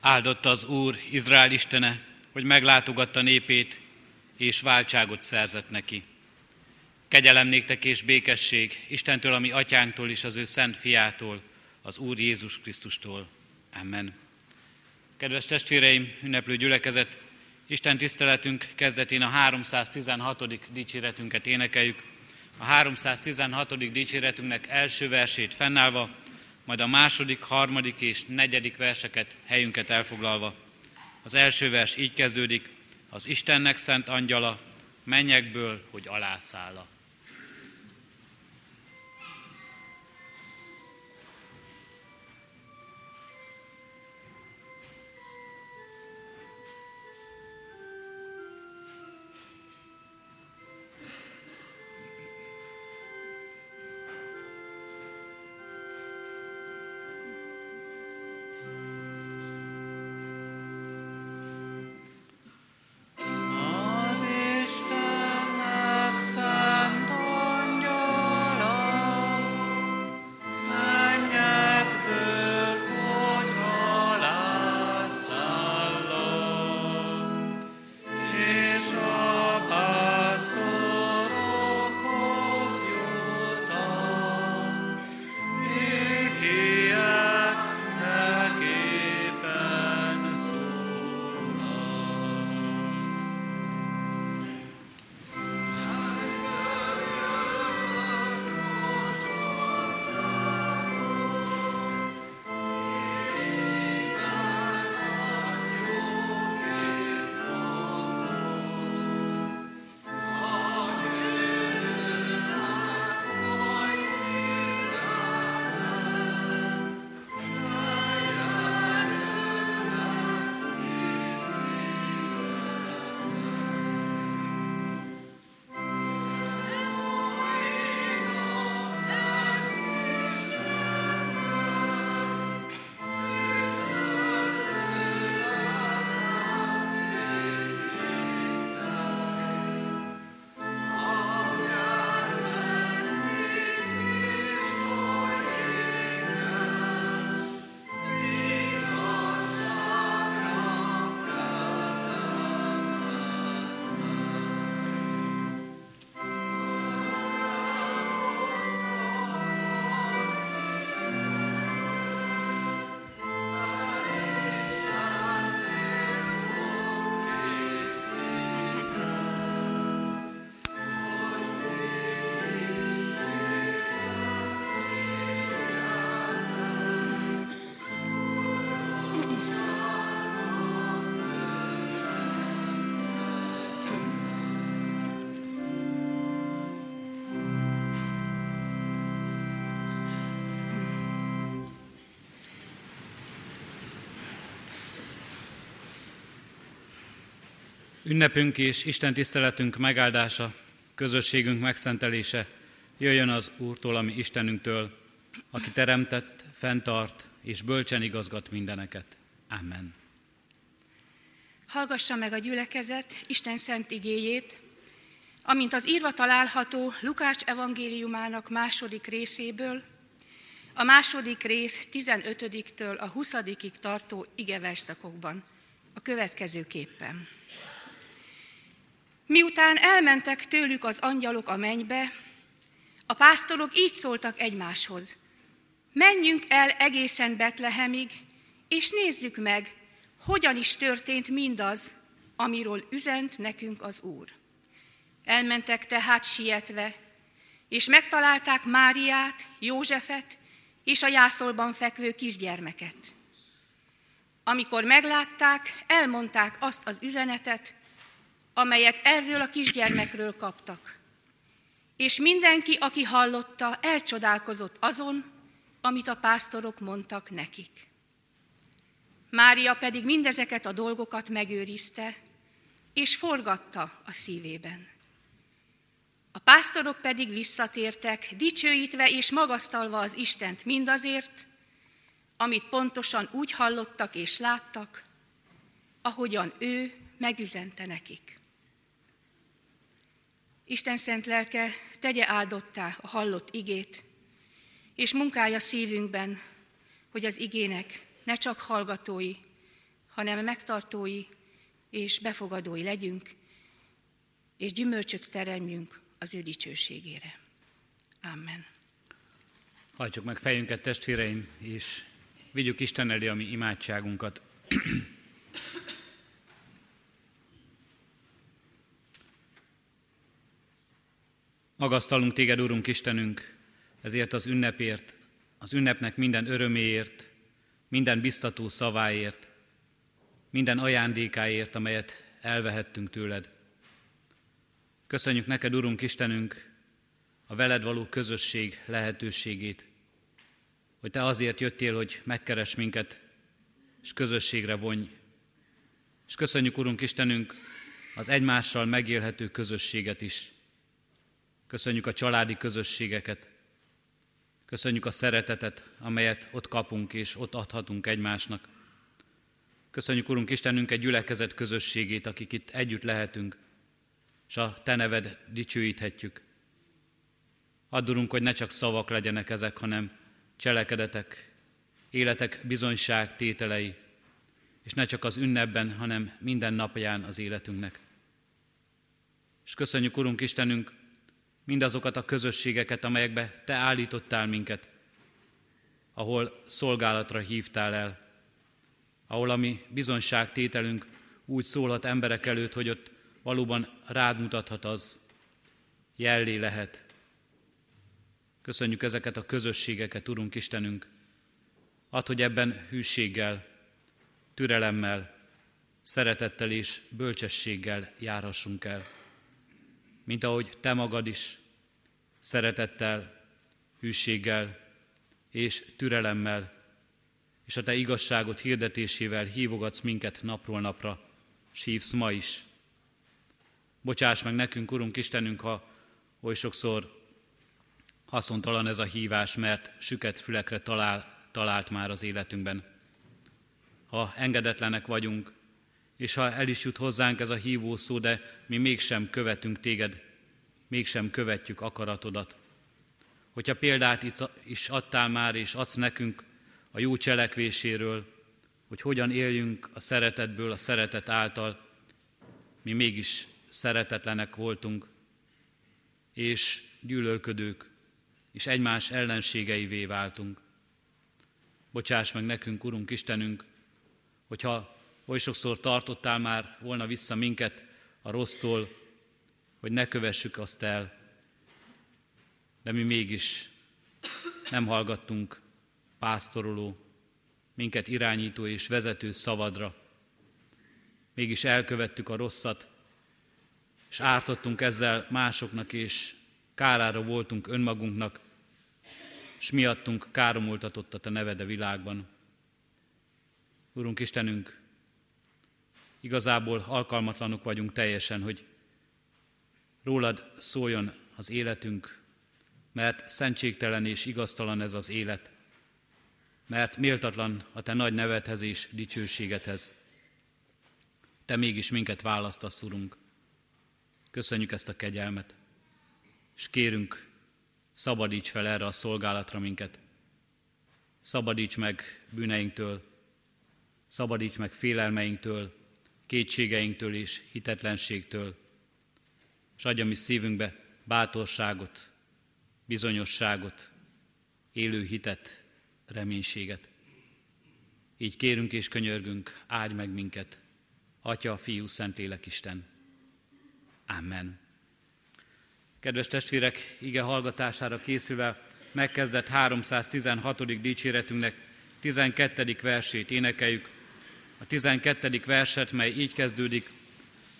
Áldott az Úr, Izrael Istene, hogy meglátogatta népét, és váltságot szerzett neki. Kegyelem néktek és békesség Istentől, ami atyánktól és az ő szent fiától, az Úr Jézus Krisztustól. Amen. Kedves testvéreim, ünneplő gyülekezet, Isten tiszteletünk kezdetén a 316. dicséretünket énekeljük. A 316. dicséretünknek első versét fennállva, majd a második, harmadik és negyedik verseket helyünket elfoglalva. Az első vers így kezdődik, az Istennek szent angyala, mennyekből, hogy alászálla. Ünnepünk és Isten tiszteletünk megáldása, közösségünk megszentelése jöjjön az Úrtól, ami Istenünktől, aki teremtett, fenntart és bölcsen igazgat mindeneket. Amen. Hallgassa meg a gyülekezet Isten szent igéjét, amint az írva található Lukács evangéliumának második részéből, a második rész 15-től a 20 tartó igeverszakokban, a következőképpen. Miután elmentek tőlük az angyalok a mennybe, a pásztorok így szóltak egymáshoz. Menjünk el egészen Betlehemig, és nézzük meg, hogyan is történt mindaz, amiről üzent nekünk az Úr. Elmentek tehát sietve, és megtalálták Máriát, Józsefet és a jászolban fekvő kisgyermeket. Amikor meglátták, elmondták azt az üzenetet, amelyet erről a kisgyermekről kaptak. És mindenki, aki hallotta, elcsodálkozott azon, amit a pásztorok mondtak nekik. Mária pedig mindezeket a dolgokat megőrizte, és forgatta a szívében. A pásztorok pedig visszatértek, dicsőítve és magasztalva az Istent mindazért, amit pontosan úgy hallottak és láttak, ahogyan ő megüzente nekik. Isten szent lelke tegye áldottá a hallott igét, és munkája szívünkben, hogy az igének ne csak hallgatói, hanem megtartói és befogadói legyünk, és gyümölcsöt teremjünk az ő dicsőségére. Amen. Hajtsuk meg fejünket, testvéreim, és vigyük Isten elé a mi imádságunkat. Magasztalunk téged, Urunk Istenünk, ezért az ünnepért, az ünnepnek minden öröméért, minden biztató szaváért, minden ajándékáért, amelyet elvehettünk tőled. Köszönjük neked, Urunk Istenünk, a veled való közösség lehetőségét, hogy te azért jöttél, hogy megkeres minket, és közösségre vonj. És köszönjük, Urunk Istenünk, az egymással megélhető közösséget is. Köszönjük a családi közösségeket, köszönjük a szeretetet, amelyet ott kapunk és ott adhatunk egymásnak. Köszönjük, Urunk Istenünk, egy gyülekezet közösségét, akik itt együtt lehetünk, és a Te neved dicsőíthetjük. Addurunk, hogy ne csak szavak legyenek ezek, hanem cselekedetek, életek bizonyság tételei, és ne csak az ünnepben, hanem minden napján az életünknek. És köszönjük, Urunk Istenünk, mindazokat a közösségeket, amelyekbe Te állítottál minket, ahol szolgálatra hívtál el, ahol a mi bizonyságtételünk úgy szólhat emberek előtt, hogy ott valóban rád mutathat az, jellé lehet. Köszönjük ezeket a közösségeket, Urunk Istenünk. Add, hogy ebben hűséggel, türelemmel, szeretettel és bölcsességgel járhassunk el. Mint ahogy Te magad is szeretettel, hűséggel és türelemmel és a Te igazságot hirdetésével hívogatsz minket napról napra, s ma is. Bocsáss meg nekünk, Urunk Istenünk, ha oly sokszor haszontalan ez a hívás, mert süket fülekre talál, talált már az életünkben. Ha engedetlenek vagyunk, és ha el is jut hozzánk ez a hívó szó, de mi mégsem követünk téged, mégsem követjük akaratodat. Hogyha példát is adtál már, és adsz nekünk a jó cselekvéséről, hogy hogyan éljünk a szeretetből, a szeretet által, mi mégis szeretetlenek voltunk, és gyűlölködők, és egymás ellenségeivé váltunk. Bocsáss meg nekünk, Urunk Istenünk, hogyha oly sokszor tartottál már volna vissza minket a rossztól, hogy ne kövessük azt el, de mi mégis nem hallgattunk pásztoroló, minket irányító és vezető szavadra. Mégis elkövettük a rosszat, és ártottunk ezzel másoknak, és kárára voltunk önmagunknak, és miattunk káromultatott a Te neved a világban. Urunk Istenünk, igazából alkalmatlanok vagyunk teljesen, hogy rólad szóljon az életünk, mert szentségtelen és igaztalan ez az élet mert méltatlan a te nagy nevedhez és dicsőségedhez. Te mégis minket választasz, Urunk. Köszönjük ezt a kegyelmet, és kérünk, szabadíts fel erre a szolgálatra minket. Szabadíts meg bűneinktől, szabadíts meg félelmeinktől, kétségeinktől és hitetlenségtől, és adja mi szívünkbe bátorságot, bizonyosságot, élő hitet, reménységet. Így kérünk és könyörgünk, áldj meg minket, Atya, Fiú, Szentlélek Isten. Amen. Kedves testvérek, ige hallgatására készülve megkezdett 316. dicséretünknek 12. versét énekeljük. A 12. verset, mely így kezdődik,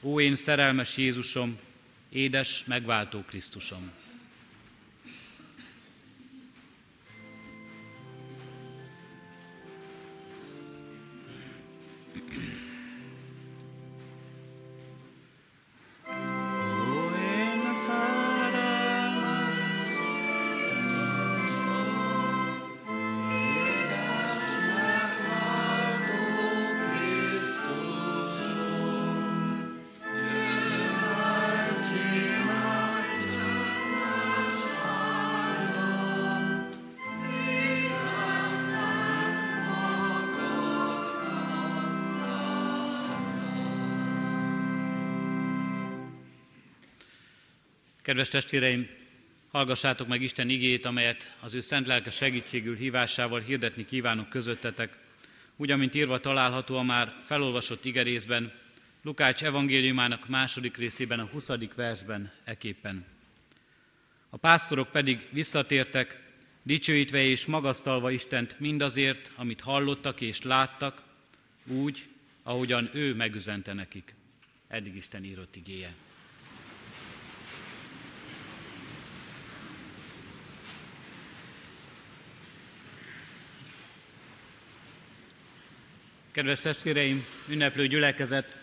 Ó én szerelmes Jézusom, édes, megváltó Krisztusom. Kedves testvéreim, hallgassátok meg Isten igét, amelyet az ő szent lelke segítségül hívásával hirdetni kívánok közöttetek, úgy, amint írva található a már felolvasott igerészben, Lukács evangéliumának második részében, a 20. versben eképpen. A pásztorok pedig visszatértek, dicsőítve és magasztalva Istent mindazért, amit hallottak és láttak, úgy, ahogyan ő megüzente nekik. Eddig Isten írott igéje. Kedves testvéreim, ünneplő gyülekezet,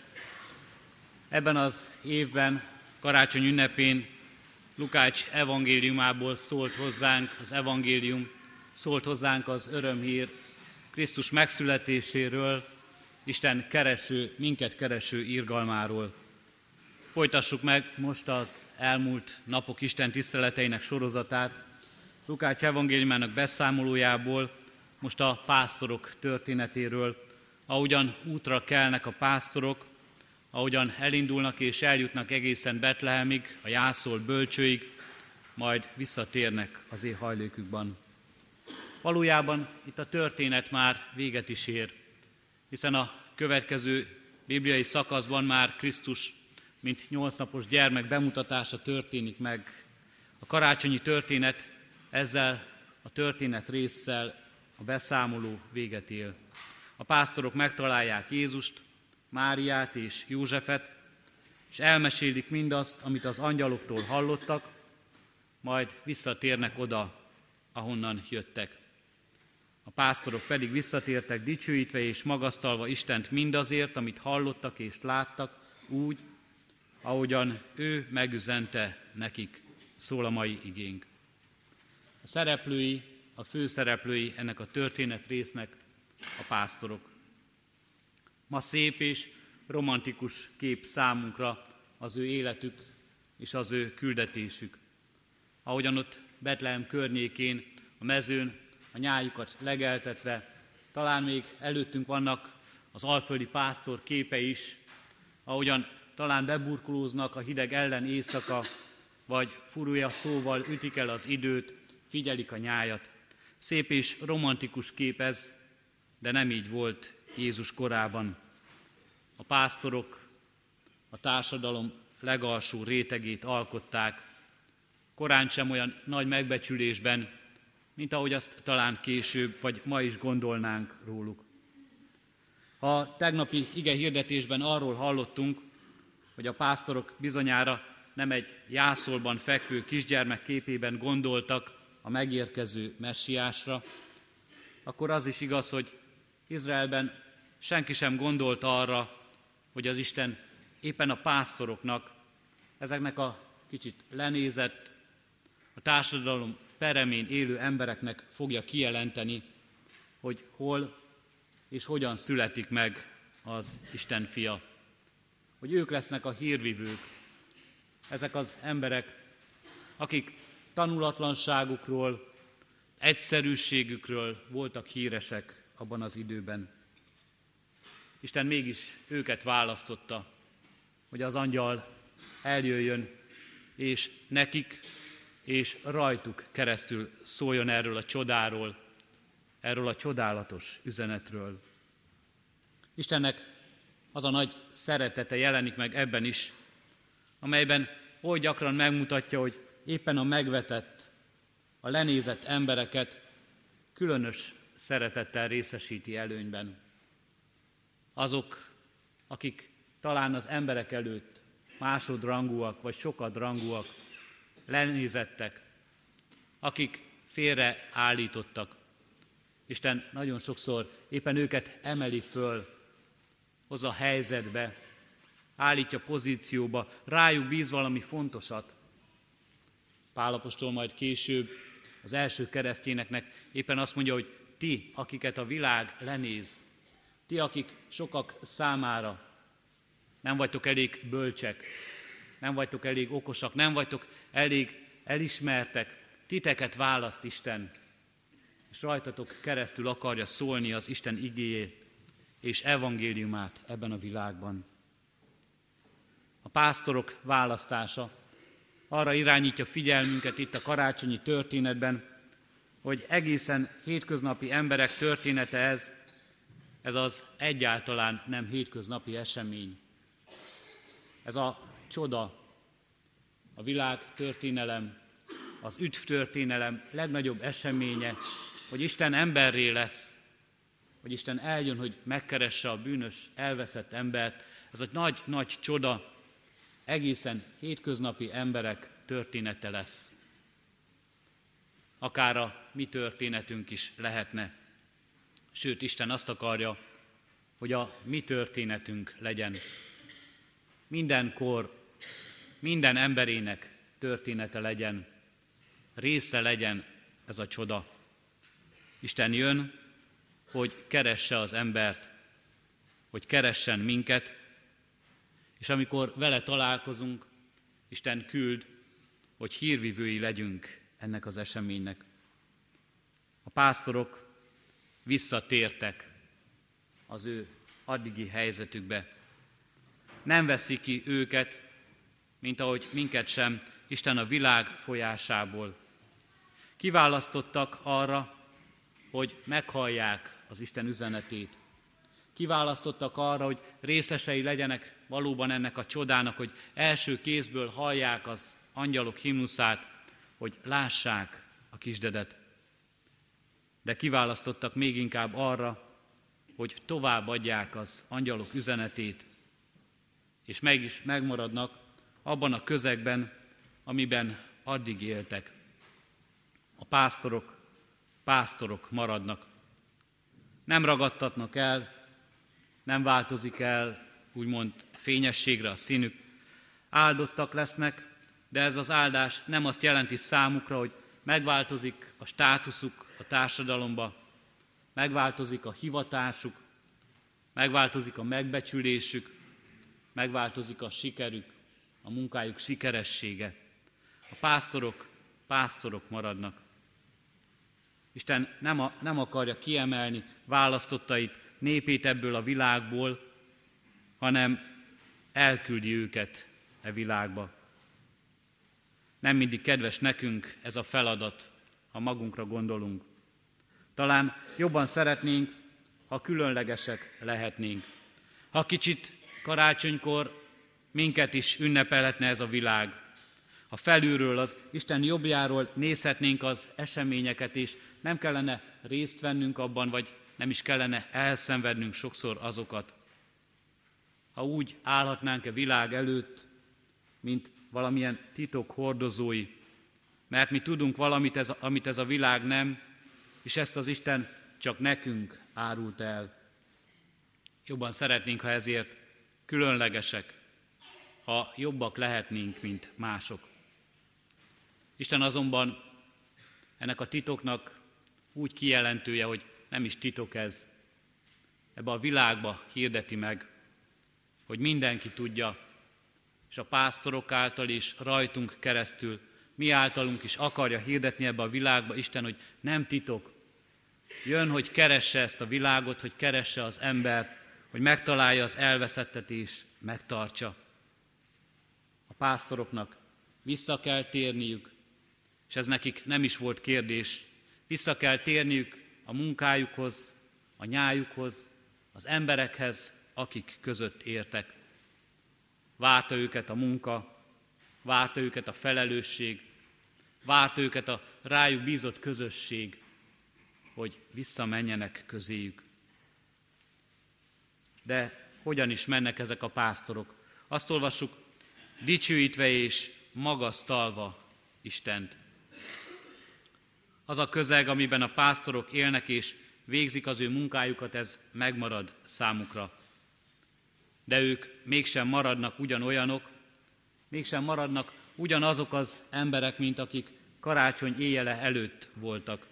ebben az évben, karácsony ünnepén Lukács evangéliumából szólt hozzánk, az evangélium szólt hozzánk az örömhír Krisztus megszületéséről, Isten kereső, minket kereső írgalmáról. Folytassuk meg most az elmúlt napok Isten tiszteleteinek sorozatát. Lukács evangéliumának beszámolójából most a pásztorok történetéről, ahogyan útra kelnek a pásztorok, ahogyan elindulnak és eljutnak egészen Betlehemig, a jászol bölcsőig, majd visszatérnek az éhajlékükban. Valójában itt a történet már véget is ér, hiszen a következő bibliai szakaszban már Krisztus, mint nyolc napos gyermek bemutatása történik meg. A karácsonyi történet ezzel a történet résszel a beszámoló véget él. A pásztorok megtalálják Jézust, Máriát és Józsefet, és elmesélik mindazt, amit az angyaloktól hallottak, majd visszatérnek oda, ahonnan jöttek. A pásztorok pedig visszatértek dicsőítve és magasztalva Istent mindazért, amit hallottak és láttak, úgy, ahogyan ő megüzente nekik, szól a mai igénk. A szereplői, a főszereplői ennek a történet résznek a pásztorok. Ma szép és romantikus kép számunkra az ő életük és az ő küldetésük. Ahogyan ott Betlehem környékén, a mezőn, a nyájukat legeltetve, talán még előttünk vannak az alföldi pásztor képe is, ahogyan talán beburkolóznak a hideg ellen éjszaka, vagy furúja szóval ütik el az időt, figyelik a nyájat. Szép és romantikus kép ez, de nem így volt Jézus korában. A pásztorok a társadalom legalsó rétegét alkották, korán sem olyan nagy megbecsülésben, mint ahogy azt talán később, vagy ma is gondolnánk róluk. A tegnapi ige hirdetésben arról hallottunk, hogy a pásztorok bizonyára nem egy jászolban fekvő kisgyermek képében gondoltak a megérkező messiásra, akkor az is igaz, hogy Izraelben senki sem gondolt arra, hogy az Isten éppen a pásztoroknak, ezeknek a kicsit lenézett, a társadalom peremén élő embereknek fogja kijelenteni, hogy hol és hogyan születik meg az Isten fia. Hogy ők lesznek a hírvivők. Ezek az emberek, akik tanulatlanságukról, egyszerűségükről voltak híresek abban az időben. Isten mégis őket választotta, hogy az angyal eljöjjön, és nekik és rajtuk keresztül szóljon erről a csodáról, erről a csodálatos üzenetről. Istennek az a nagy szeretete jelenik meg ebben is, amelyben oly gyakran megmutatja, hogy éppen a megvetett, a lenézett embereket különös szeretettel részesíti előnyben. Azok, akik talán az emberek előtt másodrangúak vagy sokadrangúak, lenézettek, akik félre állítottak. Isten nagyon sokszor éppen őket emeli föl, hoz a helyzetbe, állítja pozícióba, rájuk bíz valami fontosat. Pálapostól majd később az első keresztényeknek éppen azt mondja, hogy ti, akiket a világ lenéz, ti, akik sokak számára nem vagytok elég bölcsek, nem vagytok elég okosak, nem vagytok elég elismertek, titeket választ Isten, és rajtatok keresztül akarja szólni az Isten igéjét és evangéliumát ebben a világban. A pásztorok választása arra irányítja figyelmünket itt a karácsonyi történetben, hogy egészen hétköznapi emberek története ez, ez az egyáltalán nem hétköznapi esemény. Ez a csoda, a világ történelem, az üdv történelem legnagyobb eseménye, hogy Isten emberré lesz, hogy Isten eljön, hogy megkeresse a bűnös, elveszett embert. Ez egy nagy-nagy csoda, egészen hétköznapi emberek története lesz. Akár a mi történetünk is lehetne. Sőt, Isten azt akarja, hogy a mi történetünk legyen. Mindenkor, minden emberének története legyen, része legyen ez a csoda. Isten jön, hogy keresse az embert, hogy keressen minket, és amikor vele találkozunk, Isten küld, hogy hírvivői legyünk ennek az eseménynek. A pásztorok visszatértek az ő addigi helyzetükbe. Nem veszi ki őket, mint ahogy minket sem, Isten a világ folyásából. Kiválasztottak arra, hogy meghallják az Isten üzenetét. Kiválasztottak arra, hogy részesei legyenek valóban ennek a csodának, hogy első kézből hallják az angyalok himnuszát, hogy lássák a kisdedet. De kiválasztottak még inkább arra, hogy továbbadják az angyalok üzenetét, és meg is megmaradnak abban a közegben, amiben addig éltek. A pásztorok, pásztorok maradnak. Nem ragadtatnak el, nem változik el, úgymond fényességre a színük. Áldottak lesznek, de ez az áldás nem azt jelenti számukra, hogy megváltozik a státuszuk a társadalomba, megváltozik a hivatásuk, megváltozik a megbecsülésük, megváltozik a sikerük, a munkájuk sikeressége. A pásztorok, pásztorok maradnak. Isten nem, a, nem akarja kiemelni választottait, népét ebből a világból, hanem elküldi őket e világba. Nem mindig kedves nekünk ez a feladat, ha magunkra gondolunk. Talán jobban szeretnénk, ha különlegesek lehetnénk. Ha kicsit karácsonykor minket is ünnepelhetne ez a világ. Ha felülről, az Isten jobbjáról nézhetnénk az eseményeket, és nem kellene részt vennünk abban, vagy nem is kellene elszenvednünk sokszor azokat. Ha úgy állhatnánk a világ előtt, mint valamilyen titok hordozói, mert mi tudunk valamit, ez, amit ez a világ nem, és ezt az Isten csak nekünk árult el. Jobban szeretnénk, ha ezért különlegesek, ha jobbak lehetnénk, mint mások. Isten azonban ennek a titoknak úgy kijelentője, hogy nem is titok ez. Ebbe a világba hirdeti meg, hogy mindenki tudja, és a pásztorok által is rajtunk keresztül, mi általunk is akarja hirdetni ebbe a világba Isten, hogy nem titok. Jön, hogy keresse ezt a világot, hogy keresse az embert, hogy megtalálja az elveszettet és megtartsa. A pásztoroknak vissza kell térniük, és ez nekik nem is volt kérdés, vissza kell térniük a munkájukhoz, a nyájukhoz, az emberekhez, akik között értek. Várta őket a munka, várta őket a felelősség, várta őket a rájuk bízott közösség, hogy visszamenjenek közéjük. De hogyan is mennek ezek a pásztorok? Azt olvassuk, dicsőítve és magasztalva Istent. Az a közeg, amiben a pásztorok élnek és végzik az ő munkájukat, ez megmarad számukra. De ők mégsem maradnak ugyanolyanok, mégsem maradnak ugyanazok az emberek, mint akik karácsony éjjele előtt voltak.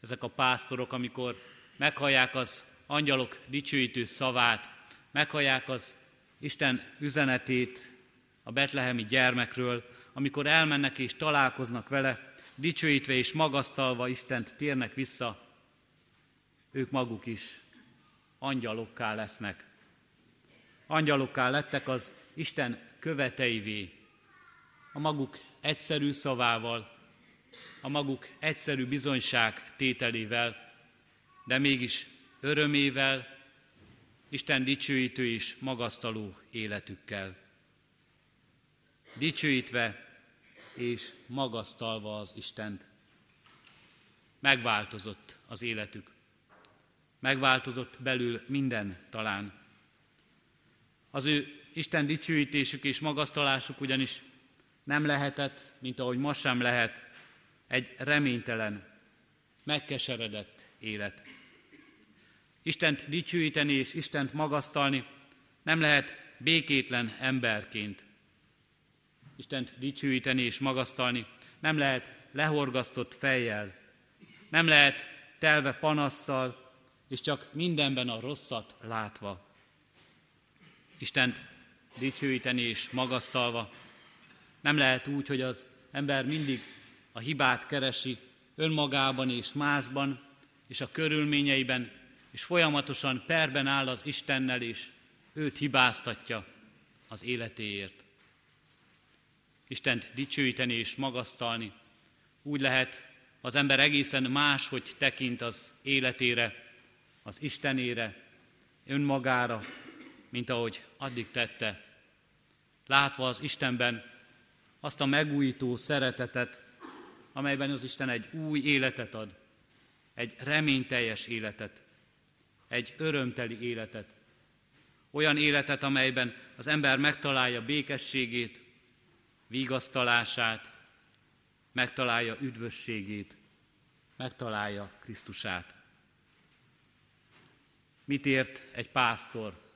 Ezek a pásztorok, amikor meghallják az angyalok dicsőítő szavát, meghallják az Isten üzenetét a betlehemi gyermekről, amikor elmennek és találkoznak vele, dicsőítve és magasztalva Istent térnek vissza, ők maguk is angyalokká lesznek. Angyalokká lettek az Isten követeivé, a maguk egyszerű szavával, a maguk egyszerű bizonyság tételével, de mégis örömével, Isten dicsőítő és magasztaló életükkel. Dicsőítve és magasztalva az Istent. Megváltozott az életük. Megváltozott belül minden talán. Az ő Isten dicsőítésük és magasztalásuk ugyanis nem lehetett, mint ahogy ma sem lehet, egy reménytelen, megkeseredett élet. Istent dicsőíteni és Istent magasztalni nem lehet békétlen emberként. Istent dicsőíteni és magasztalni nem lehet lehorgasztott fejjel, nem lehet telve panasszal, és csak mindenben a rosszat látva. Istent dicsőíteni és magasztalva nem lehet úgy, hogy az ember mindig a hibát keresi önmagában és másban, és a körülményeiben, és folyamatosan perben áll az Istennel, és őt hibáztatja az életéért. Istent dicsőíteni és magasztalni úgy lehet az ember egészen más, hogy tekint az életére, az Istenére, önmagára, mint ahogy addig tette, látva az Istenben azt a megújító szeretetet, amelyben az Isten egy új életet ad, egy reményteljes életet, egy örömteli életet, olyan életet, amelyben az ember megtalálja békességét, vigasztalását, megtalálja üdvösségét, megtalálja Krisztusát. Mit ért egy pásztor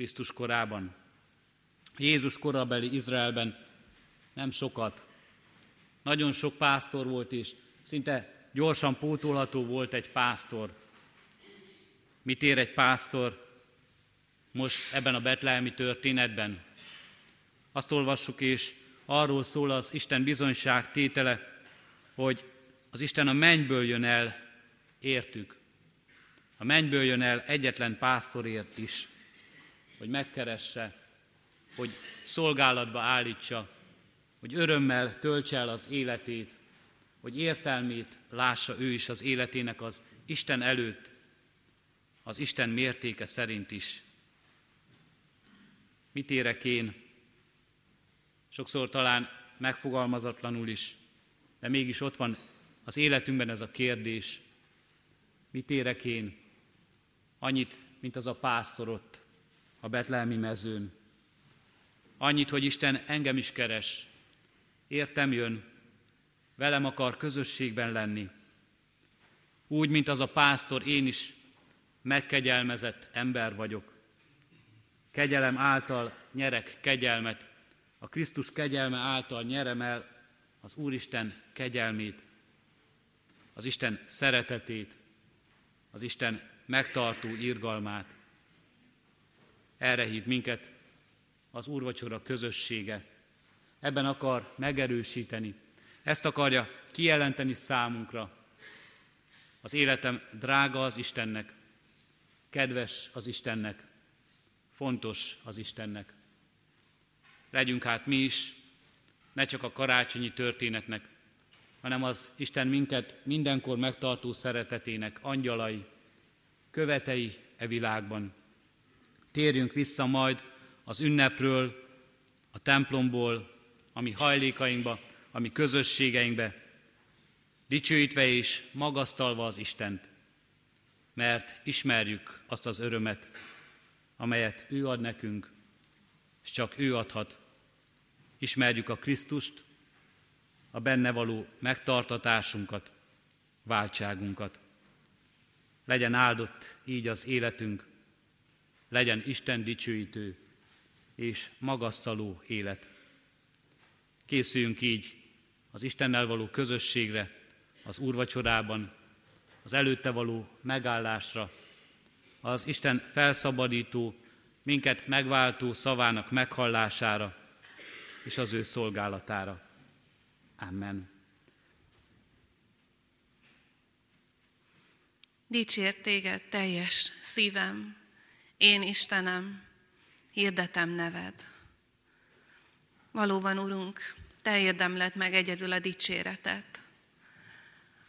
Krisztus korában? Jézus korabeli Izraelben nem sokat. Nagyon sok pásztor volt, és szinte gyorsan pótolható volt egy pásztor. Mit ér egy pásztor most ebben a betlehemi történetben? Azt olvassuk, és arról szól az Isten bizonyság tétele, hogy az Isten a mennyből jön el, értük. A mennyből jön el egyetlen pásztorért is, hogy megkeresse, hogy szolgálatba állítsa, hogy örömmel töltse el az életét, hogy értelmét lássa ő is az életének az Isten előtt, az Isten mértéke szerint is. Mit érek én? Sokszor talán megfogalmazatlanul is, de mégis ott van az életünkben ez a kérdés. Mit érek én? Annyit, mint az a pásztor ott a betlehemi mezőn. Annyit, hogy Isten engem is keres, értem jön, velem akar közösségben lenni. Úgy, mint az a pásztor, én is megkegyelmezett ember vagyok. Kegyelem által nyerek kegyelmet, a Krisztus kegyelme által nyerem el az Úristen kegyelmét, az Isten szeretetét, az Isten megtartó irgalmát. Erre hív minket az úrvacsora közössége. Ebben akar megerősíteni. Ezt akarja kijelenteni számunkra. Az életem drága az Istennek, kedves az Istennek, fontos az Istennek. Legyünk hát mi is, ne csak a karácsonyi történetnek, hanem az Isten minket mindenkor megtartó szeretetének angyalai, követei e világban. Térjünk vissza majd az ünnepről, a templomból, a mi hajlékainkba, a mi közösségeinkbe, dicsőítve és magasztalva az Istent, mert ismerjük azt az örömet, amelyet ő ad nekünk, és csak ő adhat. Ismerjük a Krisztust, a benne való megtartatásunkat, váltságunkat. Legyen áldott így az életünk, legyen Isten dicsőítő és magasztaló élet. Készüljünk így az Istennel való közösségre, az úrvacsorában, az előtte való megállásra, az Isten felszabadító, minket megváltó szavának meghallására és az ő szolgálatára. Amen. Dicsért téged teljes szívem, én Istenem, hirdetem neved. Valóban, Urunk, te érdemled meg egyedül a dicséretet.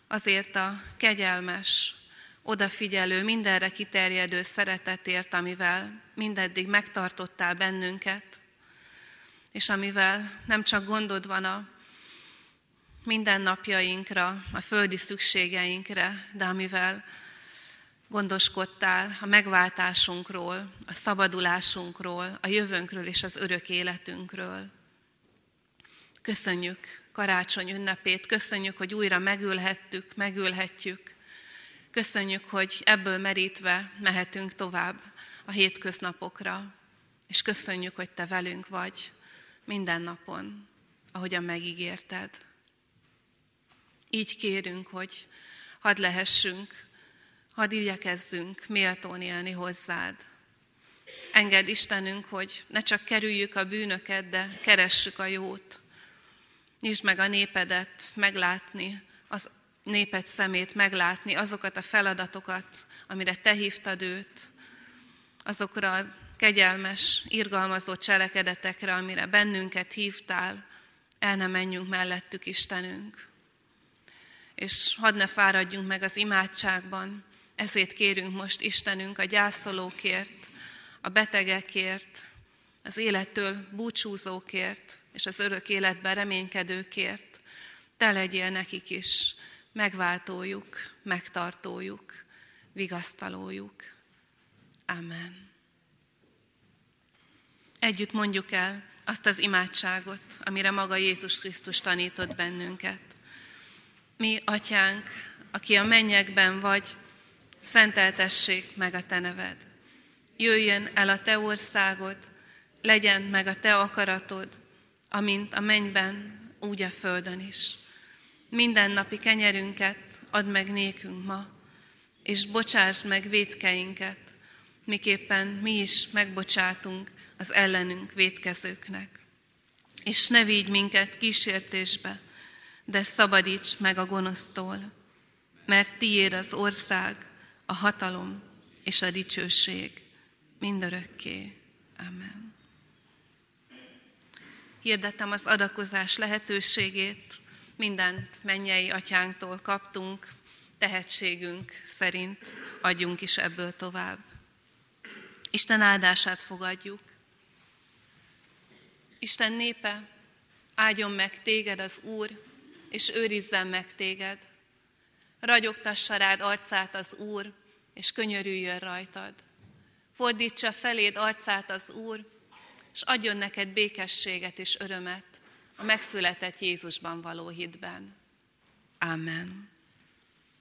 Azért a kegyelmes, odafigyelő, mindenre kiterjedő szeretetért, amivel mindeddig megtartottál bennünket, és amivel nem csak gondod van a mindennapjainkra, a földi szükségeinkre, de amivel gondoskodtál a megváltásunkról, a szabadulásunkról, a jövőnkről és az örök életünkről. Köszönjük karácsony ünnepét, köszönjük, hogy újra megülhettük, megülhetjük. Köszönjük, hogy ebből merítve mehetünk tovább a hétköznapokra, és köszönjük, hogy Te velünk vagy minden napon, ahogyan megígérted. Így kérünk, hogy hadd lehessünk, hadd igyekezzünk méltón élni hozzád. Engedd Istenünk, hogy ne csak kerüljük a bűnöket, de keressük a jót. Nyisd meg a népedet meglátni, az néped szemét meglátni, azokat a feladatokat, amire te hívtad őt, azokra a kegyelmes, irgalmazó cselekedetekre, amire bennünket hívtál, el ne menjünk mellettük, Istenünk. És hadd ne fáradjunk meg az imádságban, ezért kérünk most Istenünk a gyászolókért, a betegekért, az élettől búcsúzókért, és az örök életben reménykedőkért. Te legyél nekik is megváltójuk, megtartójuk, vigasztalójuk. Amen. Együtt mondjuk el azt az imádságot, amire maga Jézus Krisztus tanított bennünket. Mi, atyánk, aki a mennyekben vagy, szenteltessék meg a te neved. Jöjjön el a te országod, legyen meg a te akaratod, amint a mennyben, úgy a földön is. Minden napi kenyerünket add meg nékünk ma, és bocsásd meg védkeinket, miképpen mi is megbocsátunk az ellenünk védkezőknek. És ne vigy minket kísértésbe, de szabadíts meg a gonosztól, mert tiéd az ország, a hatalom és a dicsőség mindörökké. Amen. Hirdetem az adakozás lehetőségét, mindent mennyei atyánktól kaptunk, tehetségünk szerint adjunk is ebből tovább. Isten áldását fogadjuk. Isten népe, áldjon meg téged az Úr, és őrizzen meg téged. Ragyogtassa rád arcát az Úr, és könyörüljön rajtad. Fordítsa feléd arcát az Úr, és adjon neked békességet és örömet a megszületett Jézusban való hitben. Amen.